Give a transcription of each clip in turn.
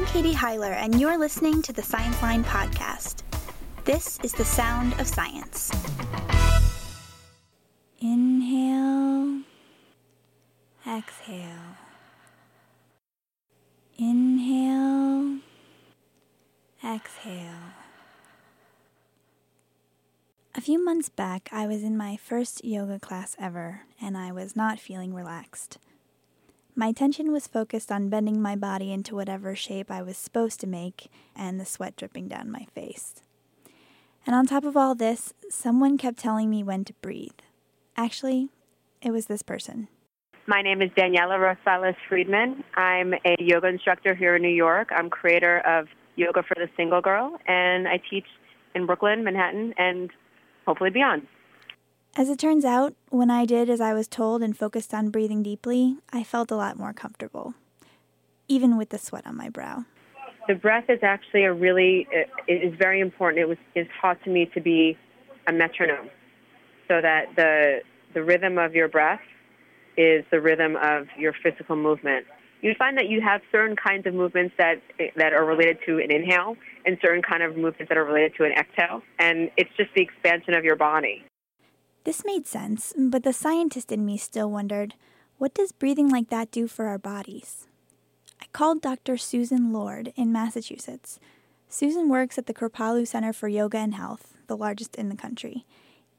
I'm Katie Heiler, and you're listening to the Science Line podcast. This is the sound of science. Inhale, exhale. Inhale, exhale. A few months back, I was in my first yoga class ever, and I was not feeling relaxed. My attention was focused on bending my body into whatever shape I was supposed to make and the sweat dripping down my face. And on top of all this, someone kept telling me when to breathe. Actually, it was this person. My name is Daniela Rosales Friedman. I'm a yoga instructor here in New York. I'm creator of Yoga for the Single Girl, and I teach in Brooklyn, Manhattan, and hopefully beyond. As it turns out, when I did as I was told and focused on breathing deeply, I felt a lot more comfortable, even with the sweat on my brow. The breath is actually a really, it is very important. It was is taught to me to be a metronome, so that the the rhythm of your breath is the rhythm of your physical movement. You find that you have certain kinds of movements that that are related to an inhale, and certain kind of movements that are related to an exhale, and it's just the expansion of your body. This made sense, but the scientist in me still wondered what does breathing like that do for our bodies? I called Dr. Susan Lord in Massachusetts. Susan works at the Kripalu Center for Yoga and Health, the largest in the country,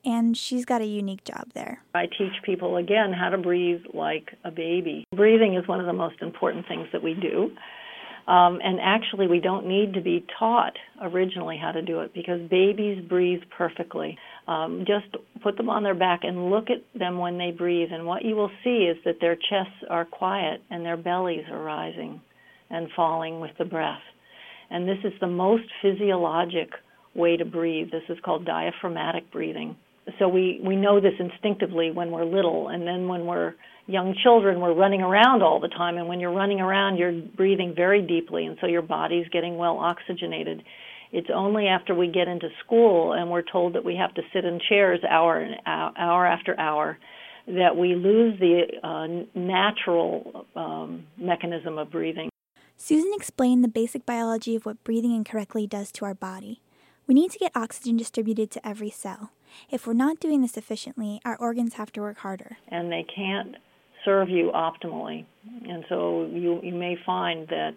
and she's got a unique job there. I teach people again how to breathe like a baby. Breathing is one of the most important things that we do. Um, and actually, we don't need to be taught originally how to do it because babies breathe perfectly. Um, just put them on their back and look at them when they breathe, and what you will see is that their chests are quiet and their bellies are rising and falling with the breath. And this is the most physiologic way to breathe. This is called diaphragmatic breathing. So we, we know this instinctively when we're little, and then when we're young children, we're running around all the time. And when you're running around, you're breathing very deeply, and so your body's getting well oxygenated. It's only after we get into school and we're told that we have to sit in chairs hour hour after hour that we lose the uh, natural um, mechanism of breathing. Susan explained the basic biology of what breathing incorrectly does to our body. We need to get oxygen distributed to every cell. If we're not doing this efficiently, our organs have to work harder. And they can't serve you optimally. And so you, you may find that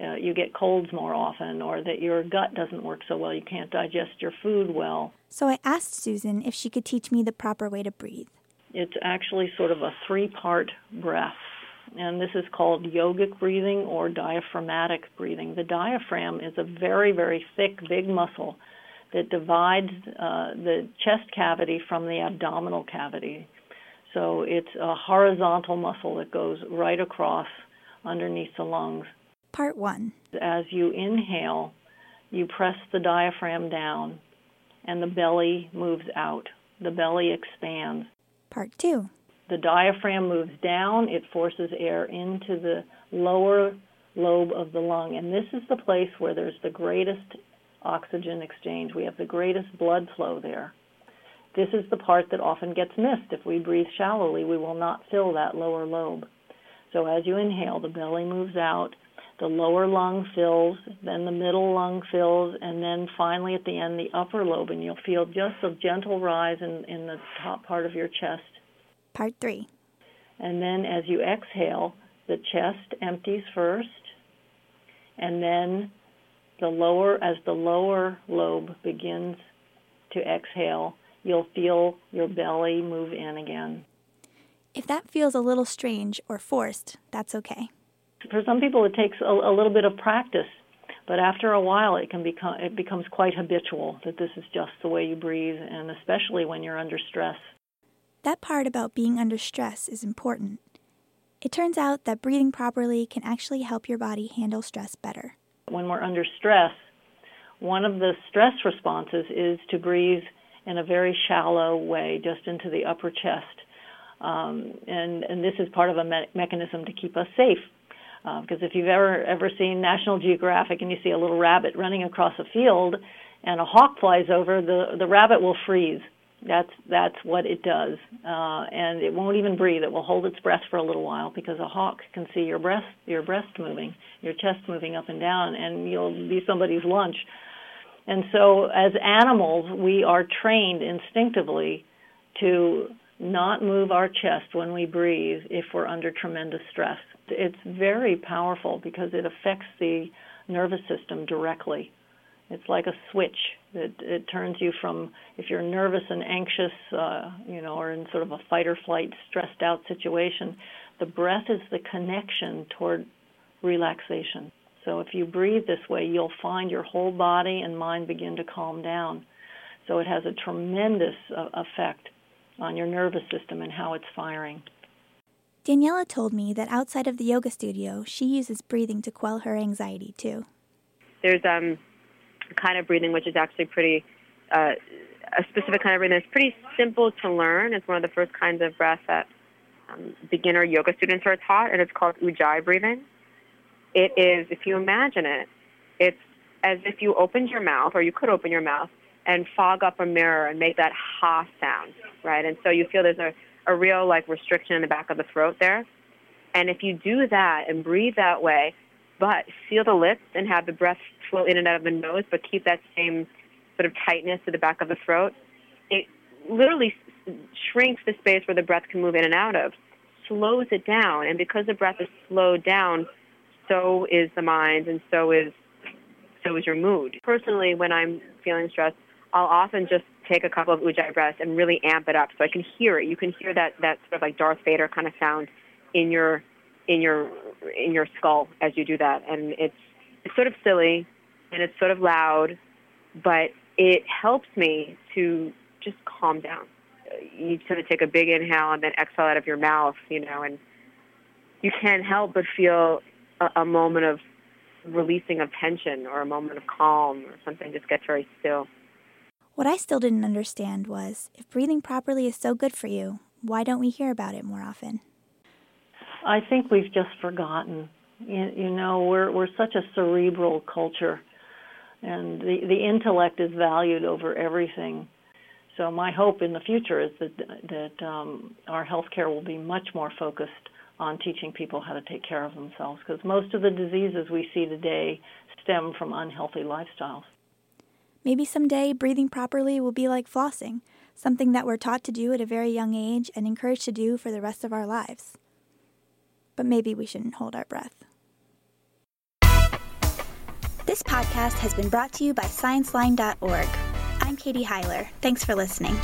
uh, you get colds more often or that your gut doesn't work so well, you can't digest your food well. So I asked Susan if she could teach me the proper way to breathe. It's actually sort of a three part breath, and this is called yogic breathing or diaphragmatic breathing. The diaphragm is a very, very thick, big muscle that divides uh, the chest cavity from the abdominal cavity. So it's a horizontal muscle that goes right across underneath the lungs. Part 1 As you inhale, you press the diaphragm down and the belly moves out. The belly expands. Part 2 The diaphragm moves down, it forces air into the lower lobe of the lung, and this is the place where there's the greatest oxygen exchange. We have the greatest blood flow there. This is the part that often gets missed. If we breathe shallowly, we will not fill that lower lobe. So as you inhale, the belly moves out, the lower lung fills, then the middle lung fills, and then finally at the end the upper lobe, and you'll feel just a gentle rise in, in the top part of your chest. Part three. And then as you exhale, the chest empties first, and then the lower, as the lower lobe begins to exhale, you'll feel your belly move in again. If that feels a little strange or forced, that's okay for some people it takes a, a little bit of practice, but after a while it can become it becomes quite habitual that this is just the way you breathe, and especially when you're under stress. That part about being under stress is important. It turns out that breathing properly can actually help your body handle stress better. When we're under stress, one of the stress responses is to breathe in a very shallow way, just into the upper chest. Um, and, and this is part of a me- mechanism to keep us safe because uh, if you've ever ever seen National Geographic and you see a little rabbit running across a field and a hawk flies over, the the rabbit will freeze That's that's what it does, uh, and it won't even breathe. It will hold its breath for a little while because a hawk can see your breast, your breast moving, your chest moving up and down, and you'll be somebody's lunch. And so, as animals, we are trained instinctively to not move our chest when we breathe if we're under tremendous stress. It's very powerful because it affects the nervous system directly. It's like a switch. It, it turns you from if you're nervous and anxious, uh, you know, or in sort of a fight or flight, stressed out situation. The breath is the connection toward relaxation. So if you breathe this way, you'll find your whole body and mind begin to calm down. So it has a tremendous uh, effect on your nervous system and how it's firing. Daniela told me that outside of the yoga studio, she uses breathing to quell her anxiety too. There's um, a kind of breathing which is actually pretty, uh, a specific kind of breathing. It's pretty simple to learn. It's one of the first kinds of breath that um, beginner yoga students are taught, and it's called Ujjayi breathing. It is, if you imagine it, it's as if you opened your mouth, or you could open your mouth, and fog up a mirror and make that ha sound, right? And so you feel there's a, a real like restriction in the back of the throat there. And if you do that and breathe that way, but seal the lips and have the breath flow in and out of the nose, but keep that same sort of tightness to the back of the throat, it literally shrinks the space where the breath can move in and out of, slows it down. And because the breath is slowed down, so is the mind and so is so is your mood. Personally, when I'm feeling stressed, I'll often just take a couple of ujjayi breaths and really amp it up so I can hear it. You can hear that that sort of like Darth Vader kind of sound in your in your in your skull as you do that, and it's it's sort of silly and it's sort of loud, but it helps me to just calm down. You sort of take a big inhale and then exhale out of your mouth, you know, and you can't help but feel a, a moment of releasing of tension or a moment of calm or something just gets very still. What I still didn't understand was if breathing properly is so good for you, why don't we hear about it more often? I think we've just forgotten. You, you know, we're we're such a cerebral culture, and the the intellect is valued over everything. So my hope in the future is that that um, our healthcare will be much more focused on teaching people how to take care of themselves, because most of the diseases we see today stem from unhealthy lifestyles. Maybe someday breathing properly will be like flossing, something that we're taught to do at a very young age and encouraged to do for the rest of our lives. But maybe we shouldn't hold our breath. This podcast has been brought to you by ScienceLine.org. I'm Katie Heiler. Thanks for listening.